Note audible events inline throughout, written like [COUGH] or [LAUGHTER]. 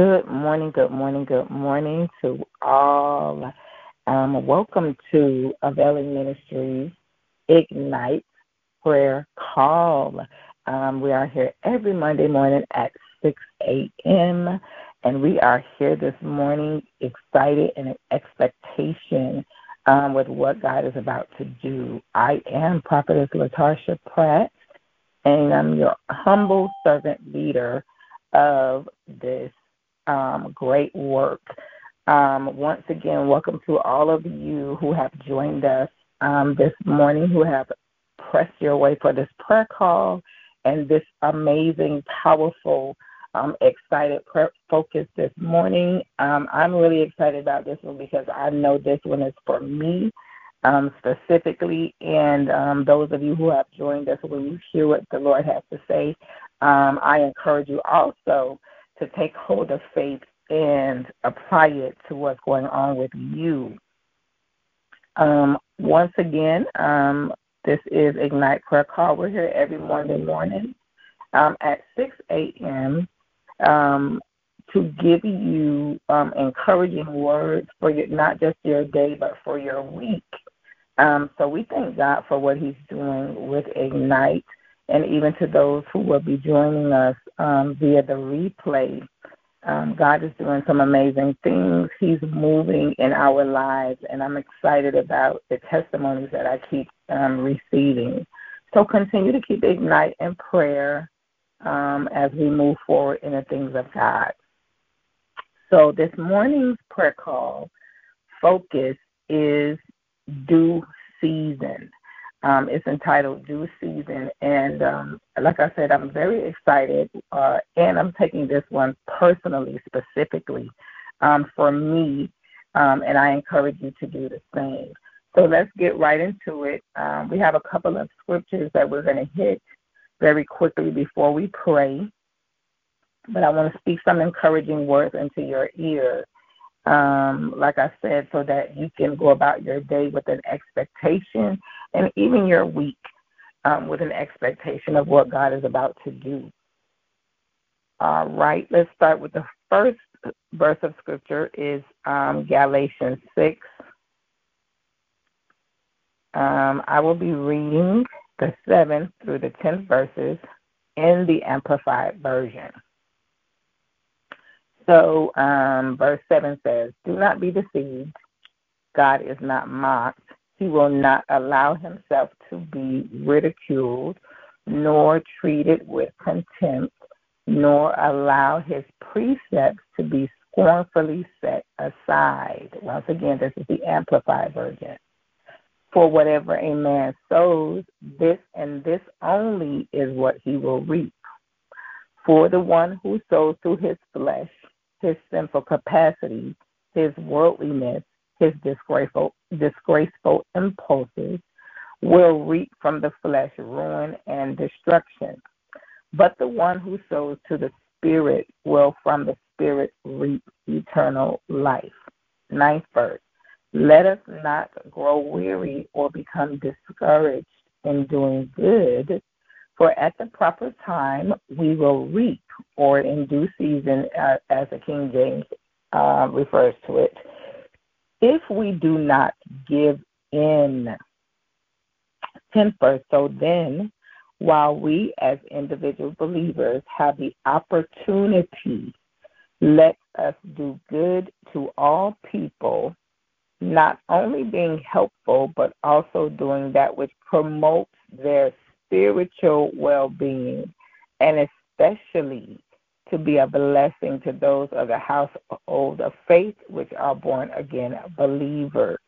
Good morning, good morning, good morning to all. Um, welcome to Availing Ministries Ignite Prayer Call. Um, we are here every Monday morning at 6 a.m. And we are here this morning excited and in expectation um, with what God is about to do. I am Prophetess Latasha Pratt, and I'm your humble servant leader of this um, great work. Um, once again, welcome to all of you who have joined us um, this morning, who have pressed your way for this prayer call and this amazing, powerful, um, excited prayer focus this morning. Um, I'm really excited about this one because I know this one is for me um, specifically, and um, those of you who have joined us, when you hear what the Lord has to say, I encourage you also to take hold of faith and apply it to what's going on with you. Um, once again, um, this is Ignite Prayer Call. We're here every Monday morning um, at 6 a.m. Um, to give you um, encouraging words for your, not just your day, but for your week. Um, so we thank God for what He's doing with Ignite and even to those who will be joining us um, via the replay. Um, God is doing some amazing things. He's moving in our lives, and I'm excited about the testimonies that I keep um, receiving. So continue to keep Ignite in prayer um, as we move forward in the things of God. So this morning's prayer call focus is due season. Um, it's entitled Due Season. And um, like I said, I'm very excited, uh, and I'm taking this one personally, specifically um, for me, um, and I encourage you to do the same. So let's get right into it. Um, we have a couple of scriptures that we're going to hit very quickly before we pray. But I want to speak some encouraging words into your ear um, like I said, so that you can go about your day with an expectation and even your week um, with an expectation of what God is about to do. All right, let's start with the first verse of scripture is um, Galatians 6. Um, I will be reading the 7th through the 10th verses in the Amplified Version. So, um, verse 7 says, Do not be deceived. God is not mocked. He will not allow himself to be ridiculed, nor treated with contempt, nor allow his precepts to be scornfully set aside. Once again, this is the Amplified Version. For whatever a man sows, this and this only is what he will reap. For the one who sows to his flesh his sinful capacity, his worldliness, his disgraceful, disgraceful impulses, will reap from the flesh ruin and destruction. But the one who sows to the Spirit will from the Spirit reap eternal life. Ninth verse. Let us not grow weary or become discouraged in doing good, for at the proper time we will reap, or in due season, uh, as the King James uh, refers to it, if we do not give in. Tenth verse. So then, while we as individual believers have the opportunity, let us do good to all people, not only being helpful, but also doing that which promotes their spiritual well being, and especially to be a blessing to those of the household of faith, which are born again believers.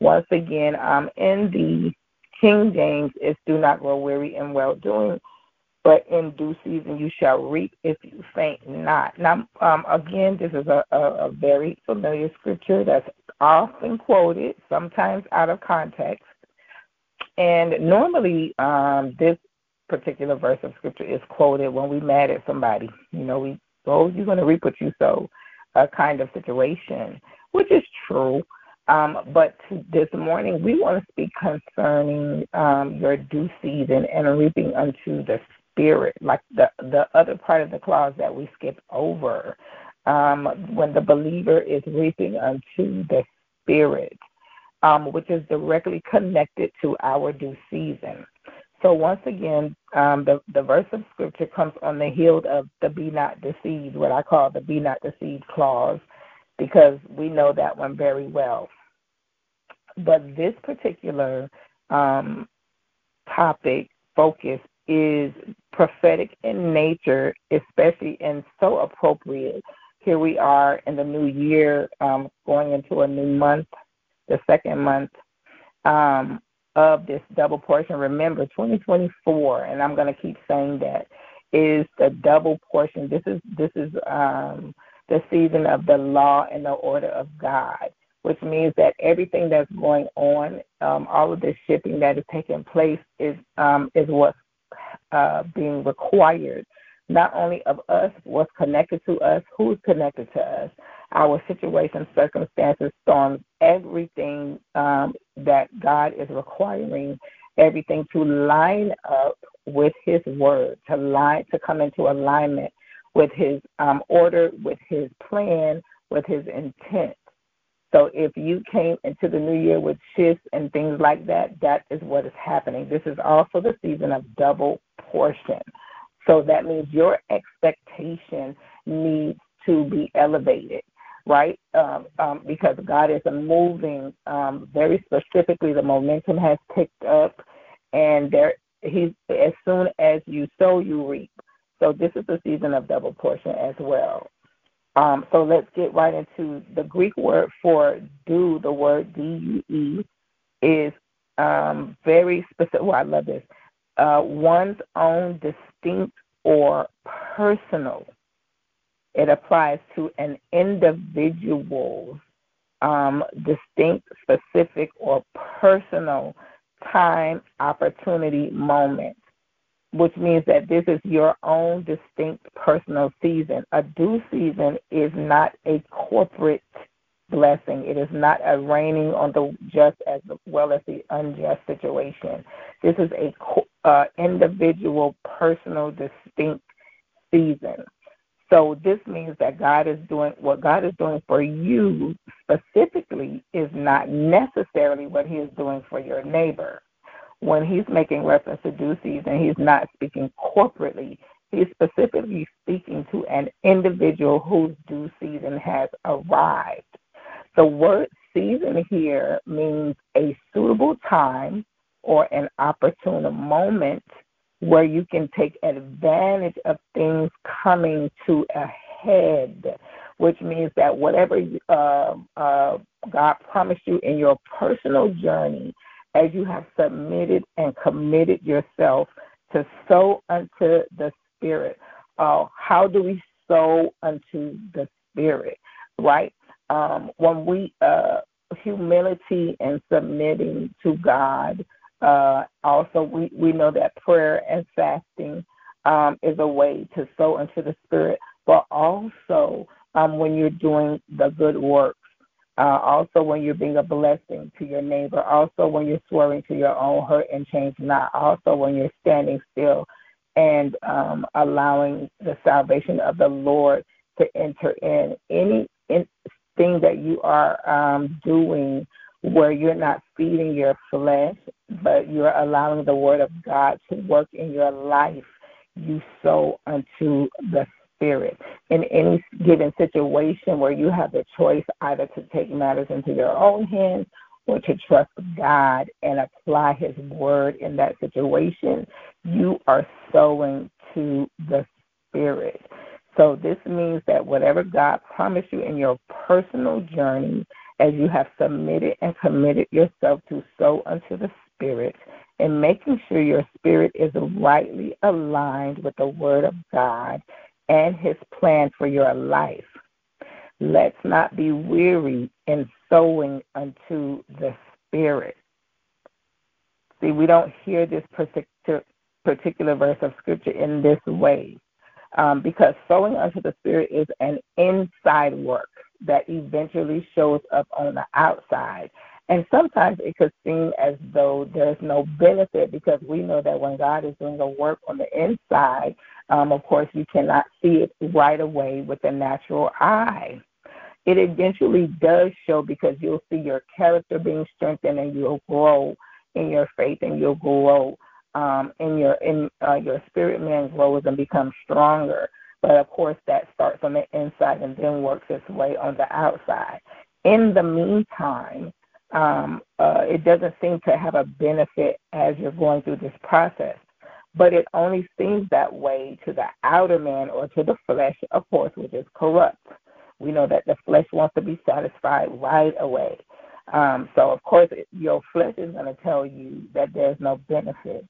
Once again, um, in the King James, it's do not grow weary in well doing, but in due season you shall reap if you faint not. Now, um, again, this is a, a, a very familiar scripture that's often quoted, sometimes out of context. And normally, um, this particular verse of scripture is quoted when we mad at somebody. You know, we oh, you're going to reap what you sow, a kind of situation, which is true. Um, but this morning, we want to speak concerning um, your due season and reaping unto the spirit, like the the other part of the clause that we skipped over. um, when the believer is reaping unto the Spirit, um, which is directly connected to our due season. So once again, um, the, the verse of scripture comes on the heels of the be not deceived, what I call the be not deceived clause, because we know that one very well. But this particular um, topic focus is prophetic in nature, especially and so appropriate. Here we are in the new year, um, going into a new month, the second month um, of this double portion. Remember, 2024, and I'm going to keep saying that is the double portion. This is this is um, the season of the law and the order of God, which means that everything that's going on, um, all of the shipping that is taking place, is um, is what's uh, being required, not only of us, what's connected to us, who's connected to us, our situations, circumstances, storms, everything um, that God is requiring, everything to line up with His word, to line, to come into alignment with His um, order, with His plan, with His intent. So if you came into the new year with shifts and things like that, that is what is happening. This is also the season of double portion. So that means your expectation needs to be elevated, right? Um, um, because God is moving um, very specifically. The momentum has picked up, and there He's as soon as you sow, you reap. So this is the season of double portion as well. Um, so let's get right into the Greek word for due. The word D U E is um, very specific. Well, I love this. Uh, one's own distinct or personal. It applies to an individual's um, distinct, specific, or personal time, opportunity, moment which means that this is your own distinct personal season. A due season is not a corporate blessing. It is not a raining on the just as well as the unjust situation. This is a uh, individual, personal, distinct season. So this means that God is doing what God is doing for you specifically is not necessarily what He is doing for your neighbor when he's making reference to due season, he's not speaking corporately. He's specifically speaking to an individual whose due season has arrived. The word season here means a suitable time or an opportune moment where you can take advantage of things coming to a head, which means that whatever uh, uh, God promised you in your personal journey, as you have submitted and committed yourself to sow unto the Spirit. Uh, how do we sow unto the Spirit? Right? Um, when we uh, humility and submitting to God. Uh, also, we, we know that prayer and fasting um, is a way to sow into the Spirit, but also um, when you're doing the good works, uh, also, when you're being a blessing to your neighbor. Also, when you're swearing to your own hurt and change not. Also, when you're standing still and um, allowing the salvation of the Lord to enter in. Any in, thing that you are um, doing where you're not feeding your flesh, but you're allowing the Word of God to work in your life, you sow unto the spirit in any given situation where you have the choice either to take matters into your own hands or to trust God and apply His word in that situation, you are sowing to the Spirit. So, this means that whatever God promised you in your personal journey, as you have submitted and committed yourself to sow unto the Spirit, and making sure your spirit is rightly aligned with the Word of God and his plan for your life. Let's not be weary in sowing unto the Spirit. See, we don't hear this particular verse of Scripture in this way um, because sowing unto the Spirit is an inside work that eventually shows up on the outside. And sometimes it could seem as though there's no benefit because we know that when God is doing a work on the inside, um, of course, you cannot see it right away with the natural eye. It eventually does show because you'll see your character being strengthened and you'll grow in your faith and you'll grow um, in your in uh, your spirit man grows and becomes stronger. But of course, that starts on the inside and then works its way on the outside. In the meantime, um, uh, it doesn't seem to have a benefit as you're going through this process. But it only seems that way to the outer man or to the flesh, of course, which is corrupt. We know that the flesh wants to be satisfied right away. Um, so, of course, your flesh is going to tell you that there's no benefit.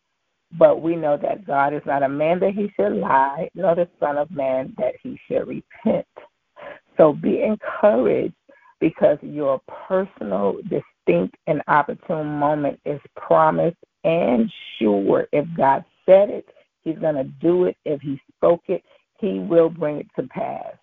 But we know that God is not a man that he should lie, nor the Son of Man that he should repent. So be encouraged because your personal, distinct, and opportune moment is promised and sure. If God said it, He's going to do it. If He spoke it, He will bring it to pass.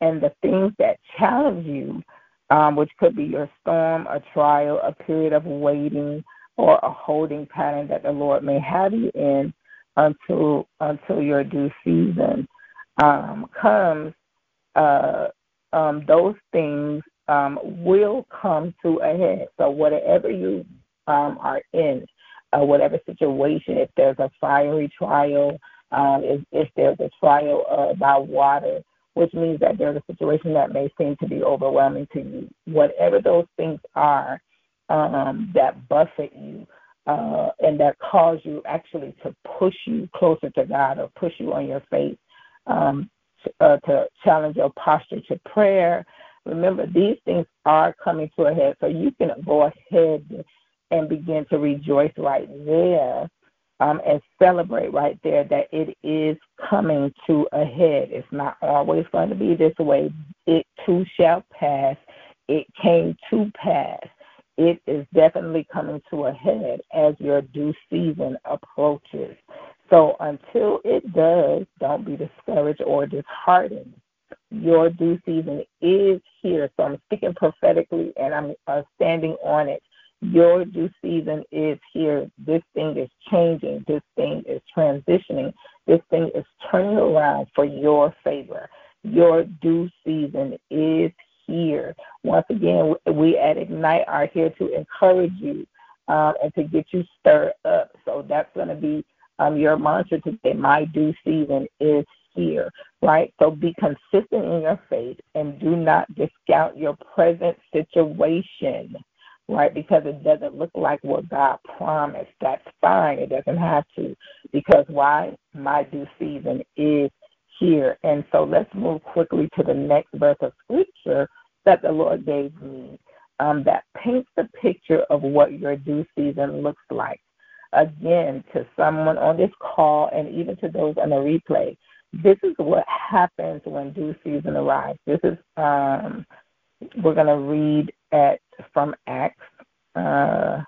And the things that challenge you, um, which could be your storm, a trial, a period of waiting, or a holding pattern that the Lord may have you in until until your due season um, comes, uh, um, those things um, will come to a head. So whatever you um, are in, uh, whatever situation, if there's a fiery trial, um, if, if there's a trial uh, by water, which means that there's a situation that may seem to be overwhelming to you, whatever those things are um, that buffet you uh, and that cause you actually to push you closer to God or push you on your faith, um, to, uh, to challenge your posture to prayer, Remember, these things are coming to a head, so you can go ahead and begin to rejoice right there um, and celebrate right there that it is coming to a head. It's not always going to be this way. It too shall pass. It came to pass. It is definitely coming to a head as your due season approaches. So until it does, don't be discouraged or disheartened your due season is here. So I'm speaking prophetically and I'm uh, standing on it. Your due season is here. This thing is changing. This thing is transitioning. This thing is turning around for your favor. Your due season is here. Once again, we at Ignite are here to encourage you um, and to get you stirred up. So that's going to be um, your mantra today. My due season is here, right? So be consistent in your faith and do not discount your present situation, right? Because it doesn't look like what God promised. That's fine. It doesn't have to. Because why? My due season is here. And so let's move quickly to the next verse of scripture that the Lord gave me um, that paints the picture of what your due season looks like. Again, to someone on this call and even to those on the replay, this is what happens when due season arrives. This is um, we're going to read at from Acts, uh,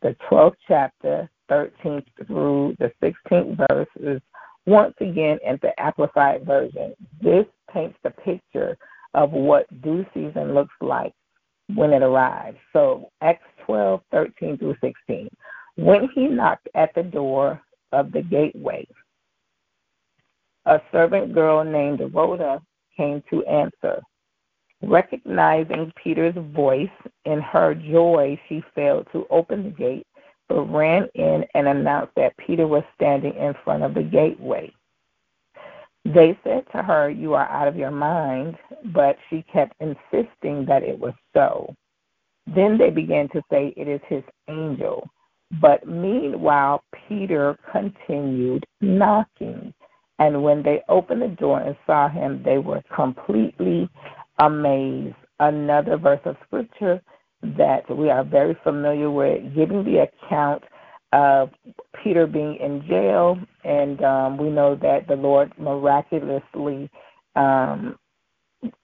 the 12th chapter, 13th through the 16th verses. Once again, in the Amplified version, this paints the picture of what due season looks like when it arrives. So Acts 12, 13 through 16. When he knocked at the door of the gateway, a servant girl named Rhoda came to answer. Recognizing Peter's voice, in her joy, she failed to open the gate, but ran in and announced that Peter was standing in front of the gateway. They said to her, You are out of your mind, but she kept insisting that it was so. Then they began to say, It is his angel. But meanwhile, Peter continued knocking. And when they opened the door and saw him, they were completely amazed. Another verse of scripture that we are very familiar with, giving the account of Peter being in jail, and um, we know that the Lord miraculously um,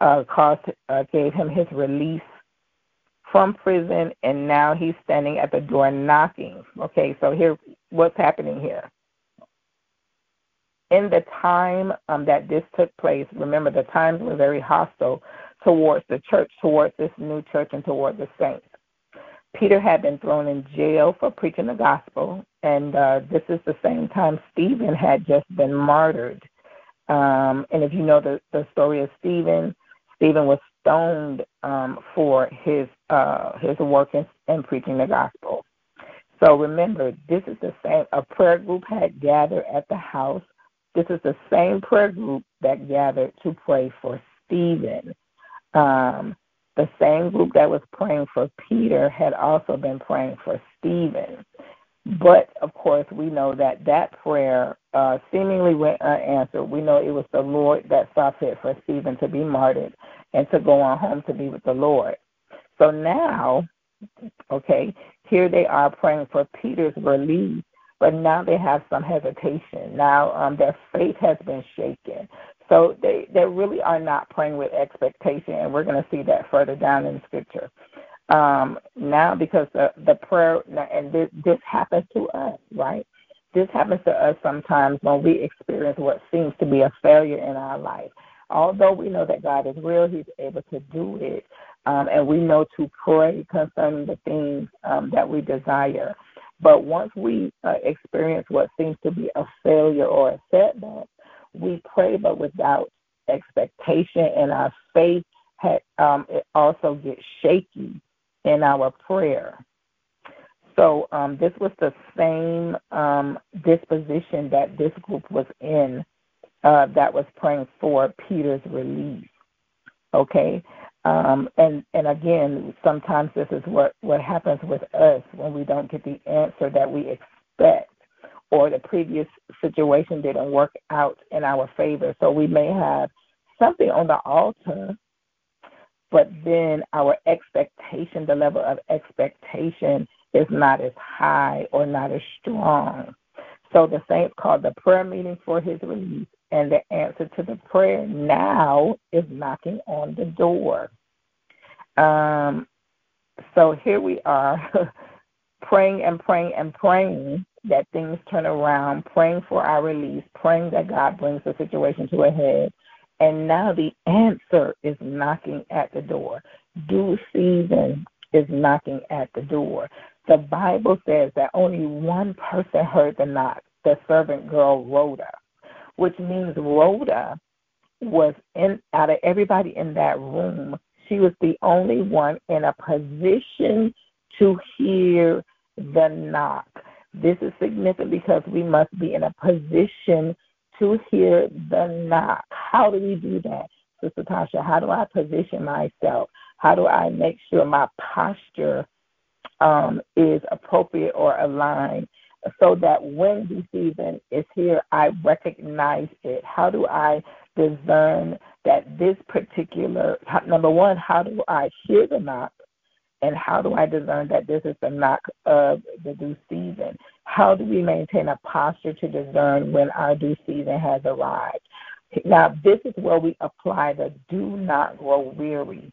uh, caused, uh, gave him his release from prison, and now he's standing at the door knocking. Okay, so here, what's happening here? in the time um, that this took place, remember the times were very hostile towards the church, towards this new church, and towards the saints. Peter had been thrown in jail for preaching the gospel, and uh, this is the same time Stephen had just been martyred. Um, and if you know the, the story of Stephen, Stephen was stoned um, for his uh, his work in, in preaching the gospel. So remember, this is the same. A prayer group had gathered at the house. This is the same prayer group that gathered to pray for Stephen. Um, the same group that was praying for Peter had also been praying for Stephen. But of course, we know that that prayer uh, seemingly went unanswered. We know it was the Lord that saw fit for Stephen to be martyred and to go on home to be with the Lord. So now, okay, here they are praying for Peter's release, but now they have some hesitation. Now um, their faith has been shaken. So they, they really are not praying with expectation, and we're going to see that further down in Scripture. Um, now, because the, the prayer, and this, this happens to us, right? This happens to us sometimes when we experience what seems to be a failure in our life. Although we know that God is real, He's able to do it, um, and we know to pray concerning the things um, that we desire. But once we uh, experience what seems to be a failure or a setback, we pray, but without expectation, and our faith um, it also gets shaky in our prayer. So um, this was the same um, disposition that this group was in uh, that was praying for Peter's release. Okay, um, and and again, sometimes this is what what happens with us when we don't get the answer that we expect or the previous situation didn't work out in our favor. So we may have something on the altar, but then our expectation, the level of expectation, is not as high or not as strong. So the saints called the prayer meeting for his release, and the answer to the prayer now is knocking on the door. Um, so here we are, [LAUGHS] praying and praying and praying that things turn around, praying for our release, praying that God brings the situation to a head. And now the answer is knocking at the door. Due season is knocking at the door. The Bible says that only one person heard the knock, the servant girl Rhoda, which means Rhoda was in out of everybody in that room, she was the only one in a position to hear the knock. This is significant because we must be in a position to hear the knock. How do we do that, Sister Tasha? How do I position myself? How do I make sure my posture um, is appropriate or aligned so that when the season is here, I recognize it? How do I discern that this particular, number one, how do I hear the knock? And how do I discern that this is uh, the knock of the due season? How do we maintain a posture to discern when our due season has arrived? Now, this is where we apply the do not grow weary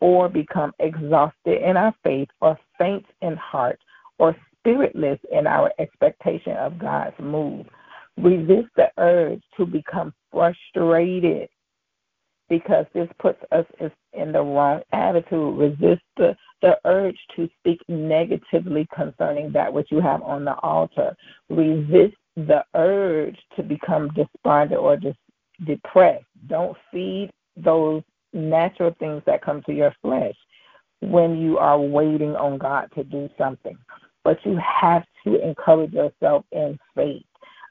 or become exhausted in our faith or faint in heart or spiritless in our expectation of God's move. Resist the urge to become frustrated because this puts us in the wrong attitude. Resist the, the urge to speak negatively concerning that which you have on the altar. Resist the urge to become despondent or dis- depressed. Don't feed those natural things that come to your flesh when you are waiting on God to do something. But you have to encourage yourself in faith.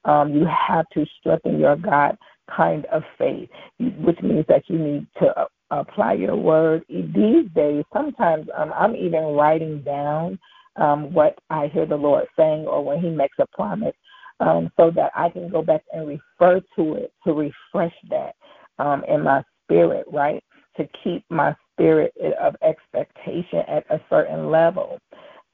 Um, you have to strengthen your God kind of faith, which means that you need to uh, apply your word. These days, sometimes um, I'm even writing down um, what I hear the Lord saying or when He makes a promise um, so that I can go back and refer to it to refresh that um, in my spirit, right? To keep my spirit of expectation at a certain level.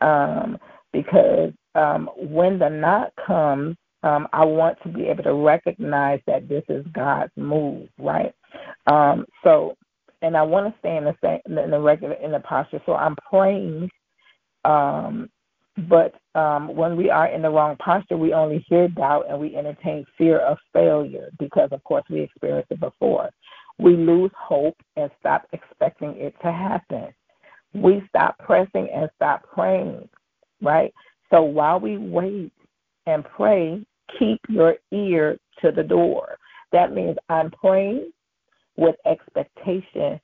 Um, because um, when the knock comes, um, I want to be able to recognize that this is God's move, right? Um, so, and I want to stay in the same in the regular in the posture. So I'm praying, um, but um, when we are in the wrong posture, we only hear doubt and we entertain fear of failure because, of course, we experienced it before. We lose hope and stop expecting it to happen. we stop pressing and stop praying, right? So while we wait and pray, keep your ear to the door. That means I'm praying with expectation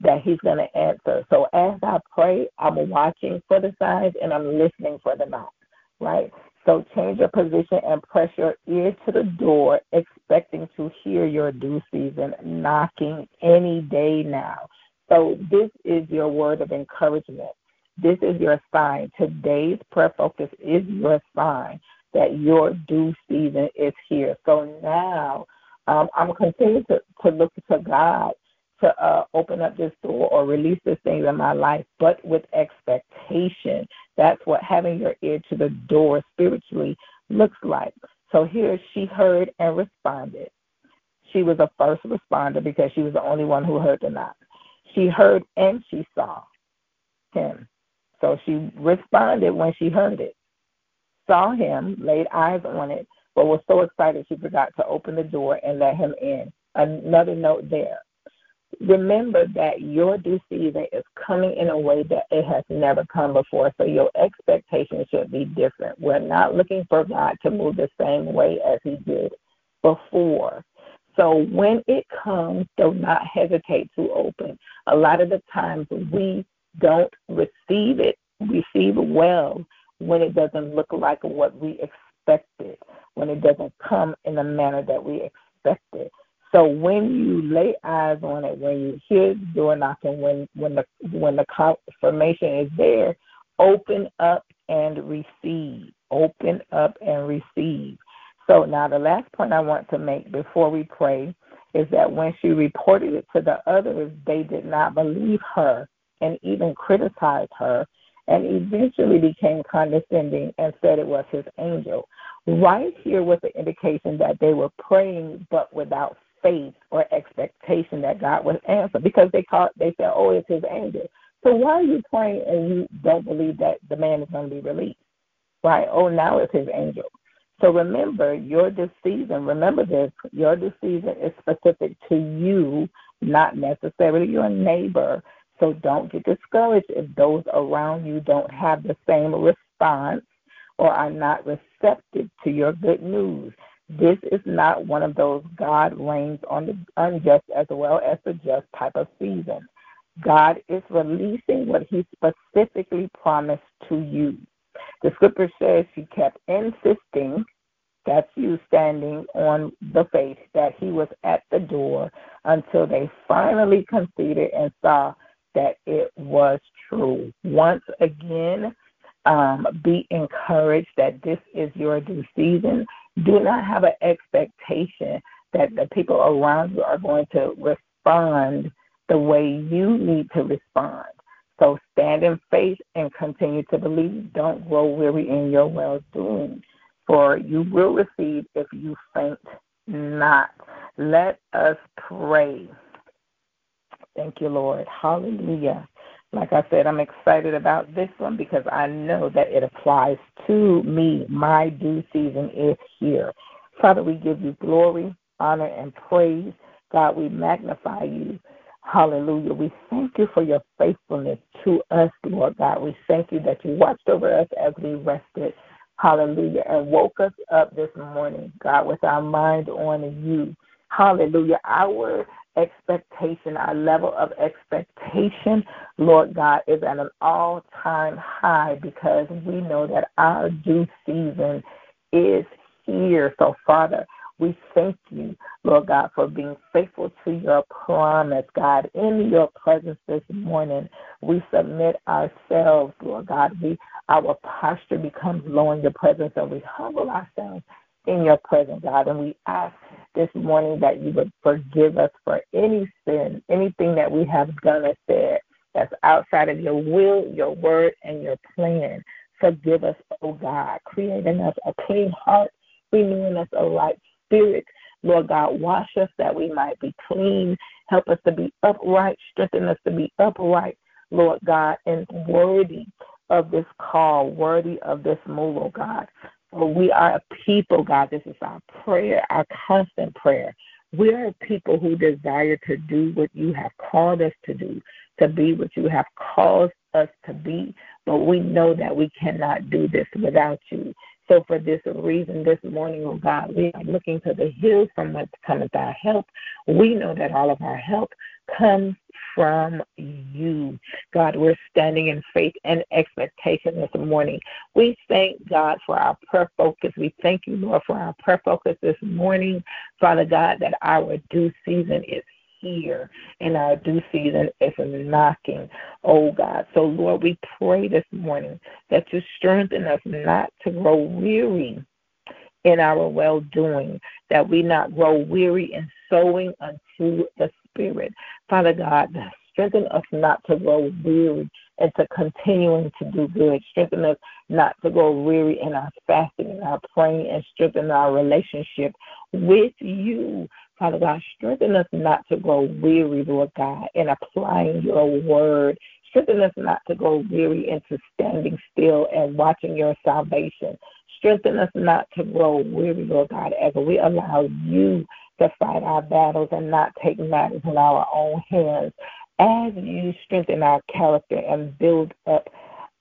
that he's going to answer. So as I pray, I'm watching for the signs and I'm listening for the knock, right? So change your position and press your ear to the door, expecting to hear your due season knocking any day now. So this is your word of encouragement. This is your sign. Today's prayer focus is your sign that your due season is here. So now um, I'm continuing to, to look to God to uh, open up this door or release this thing in my life, but with expectation. That's what having your ear to the door spiritually looks like. So here she heard and responded. She was a first responder because she was the only one who heard the knock. She heard and she saw him. So she responded when she heard it, saw him, laid eyes on it, but was so excited she forgot to open the door and let him in. Another note there remember that your due season is coming in a way that it has never come before. So your expectations should be different. We're not looking for God to move the same way as He did before. So when it comes, do not hesitate to open. A lot of the times we don't receive it, receive well when it doesn't look like what we expected, when it doesn't come in the manner that we expected. So when you lay eyes on it, when you hear the door knocking, when when the when the confirmation is there, open up and receive. Open up and receive. So now the last point I want to make before we pray is that when she reported it to the others, they did not believe her and even criticized her and eventually became condescending and said it was his angel. Right here was the indication that they were praying but without faith or expectation that God would answer because they call they said, Oh, it's his angel. So why are you praying and you don't believe that the man is going to be released? Right? Oh, now it's his angel. So remember, your season, remember this, your season is specific to you, not necessarily your neighbor. So don't get discouraged if those around you don't have the same response or are not receptive to your good news. This is not one of those God rains on the unjust as well as the just type of season. God is releasing what He specifically promised to you. The scripture says she kept insisting, that's you standing on the faith, that He was at the door until they finally conceded and saw that it was true. Once again, um, be encouraged that this is your due season. Do not have an expectation that the people around you are going to respond the way you need to respond. So stand in faith and continue to believe. Don't grow weary in your well doing, for you will receive if you faint not. Let us pray. Thank you, Lord. Hallelujah. Like I said, I'm excited about this one because I know that it applies to me. My due season is here. Father, we give you glory, honor, and praise. God, we magnify you. Hallelujah. We thank you for your faithfulness to us, Lord God. We thank you that you watched over us as we rested. Hallelujah. And woke us up this morning, God, with our mind on you. Hallelujah. Our expectation, our level of expectation, Lord God, is at an all time high because we know that our due season is here. So, Father, we thank you, Lord God, for being faithful to your promise, God. In your presence this morning, we submit ourselves, Lord God. We our posture becomes low in your presence and we humble ourselves in your presence, God. And we ask this morning that you would forgive us for any sin, anything that we have done or said that's outside of your will, your word, and your plan. Forgive us, oh God, creating us a clean heart, renewing us a right spirit. Lord God, wash us that we might be clean. Help us to be upright. Strengthen us to be upright, Lord God, and worthy of this call, worthy of this move, oh God. We are a people, God. This is our prayer, our constant prayer. We are people who desire to do what you have called us to do, to be what you have caused us to be, but we know that we cannot do this without you. So for this reason, this morning, oh God, we are looking to the hills from whence cometh our help. We know that all of our help comes from you. God, we're standing in faith and expectation this morning. We thank God for our prayer focus. We thank you, Lord, for our prayer focus this morning. Father God, that our due season is here and our due season is knocking, oh God. So, Lord, we pray this morning that you strengthen us not to grow weary in our well doing, that we not grow weary in sowing unto the Spirit. Father God, strengthen us not to grow weary and to continuing to do good. Strengthen us not to grow weary in our fasting and our praying and strengthen our relationship with you. Father God, strengthen us not to grow weary, Lord God, in applying your word. Strengthen us not to grow weary into standing still and watching your salvation. Strengthen us not to grow weary, Lord God, as we allow you to fight our battles and not take matters in our own hands. As you strengthen our character and build up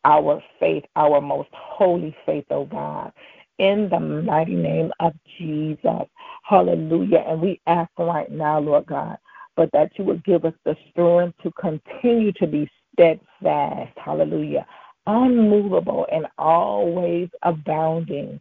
our faith, our most holy faith, oh God in the mighty name of Jesus. Hallelujah. And we ask right now, Lord God, but that you would give us the strength to continue to be steadfast. Hallelujah. Unmovable and always abounding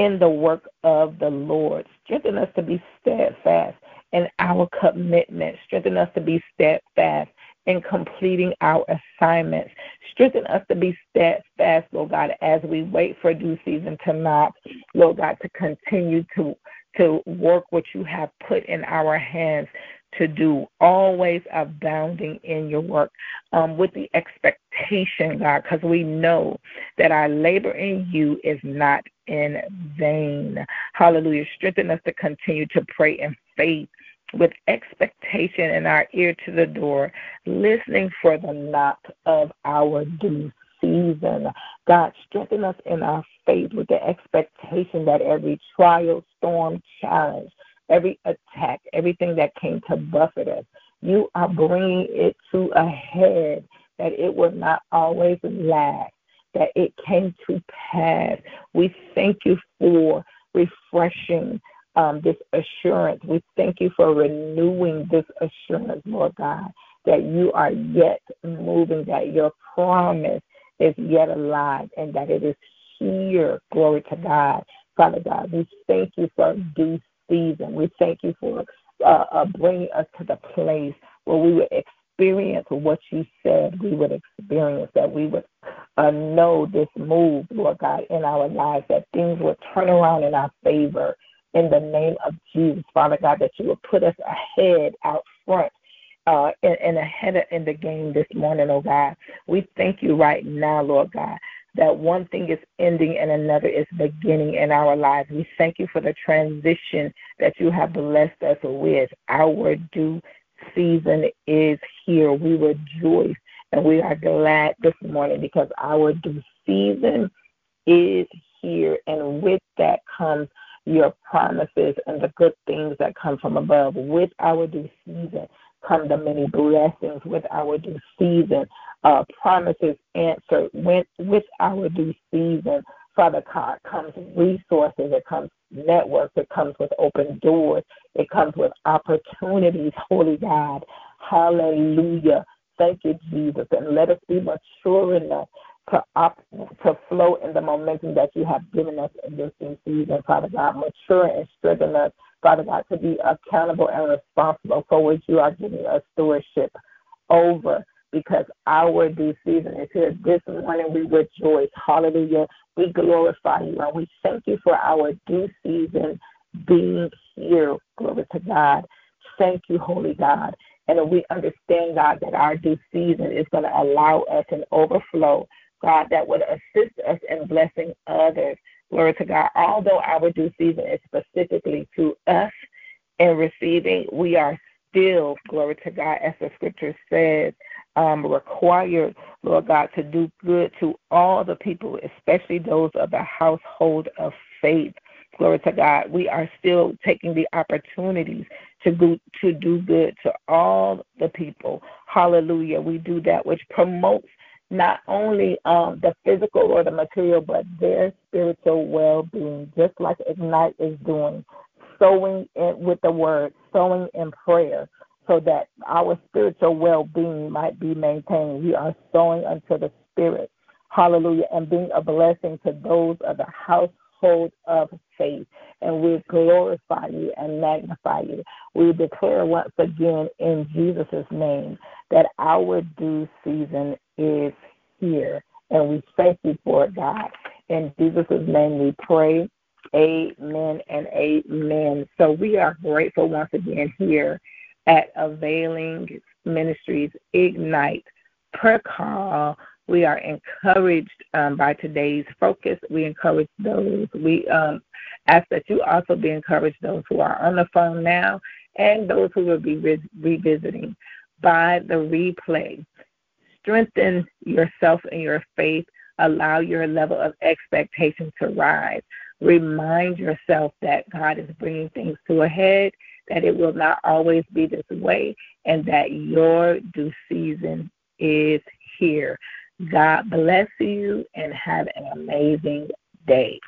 in the work of the Lord. Strengthen us to be steadfast in our commitment. Strengthen us to be steadfast in completing our assignments. Strengthen us to be steadfast, Lord God, as we wait for due season to knock, Lord God, to continue to to work what you have put in our hands to do, always abounding in your work um, with the expectation, God, because we know that our labor in you is not in vain. Hallelujah. Strengthen us to continue to pray in faith with expectation and our ear to the door, listening for the knock of our due season. God, strengthen us in our faith with the expectation that every trial, storm, challenge, every attack, everything that came to buffet us, you are bringing it to a head, that it will not always last, that it came to pass. We thank you for refreshing um, this assurance. We thank you for renewing this assurance, Lord God, that you are yet moving, that your promise is yet alive, and that it is here. Glory to God. Father God, we thank you for due season. We thank you for uh, uh, bringing us to the place where we would experience what you said we would experience, that we would uh, know this move, Lord God, in our lives, that things would turn around in our favor, in the name of Jesus, Father God, that you would put us ahead out front uh, and, and ahead in the game this morning, oh God. We thank you right now, Lord God, that one thing is ending and another is beginning in our lives. We thank you for the transition that you have blessed us with. Our due season is here. We rejoice and we are glad this morning because our due season is here. And with that comes your promises and the good things that come from above. With our due season come the many blessings. With our due season, uh, promises answered. With, with our due season, Father God, comes resources. It comes networks. It comes with open doors. It comes with opportunities. Holy God, Hallelujah. Thank you, Jesus. And let us be mature enough to up, to flow in the momentum that you have given us in this new season, Father God. Mature and strengthen us, Father God, to be accountable and responsible for what you are giving us stewardship over because our due season is here. This morning we rejoice. Hallelujah. We glorify you and we thank you for our due season being here. Glory to God. Thank you, Holy God. And we understand, God, that our due season is going to allow us an overflow God, that would assist us in blessing others. Glory to God. Although our due season is specifically to us in receiving, we are still, glory to God, as the scripture says, um, required, Lord God, to do good to all the people, especially those of the household of faith. Glory to God. We are still taking the opportunities to to do good to all the people. Hallelujah. We do that which promotes not only um, the physical or the material, but their spiritual well being, just like Ignite is doing, sowing in, with the word, sowing in prayer, so that our spiritual well being might be maintained. We are sowing unto the Spirit. Hallelujah. And being a blessing to those of the household of faith. And we glorify you and magnify you. We declare once again in Jesus' name that our due season is here. And we thank you for it, God. In Jesus' name we pray. Amen and amen. So we are grateful once again here at Availing Ministries Ignite prayer call. We are encouraged um, by today's focus. We encourage those. We um, ask that you also be encouraged, those who are on the phone now and those who will be re- revisiting by the replay. Strengthen yourself in your faith. Allow your level of expectation to rise. Remind yourself that God is bringing things to a head, that it will not always be this way, and that your due season is here. God bless you and have an amazing day.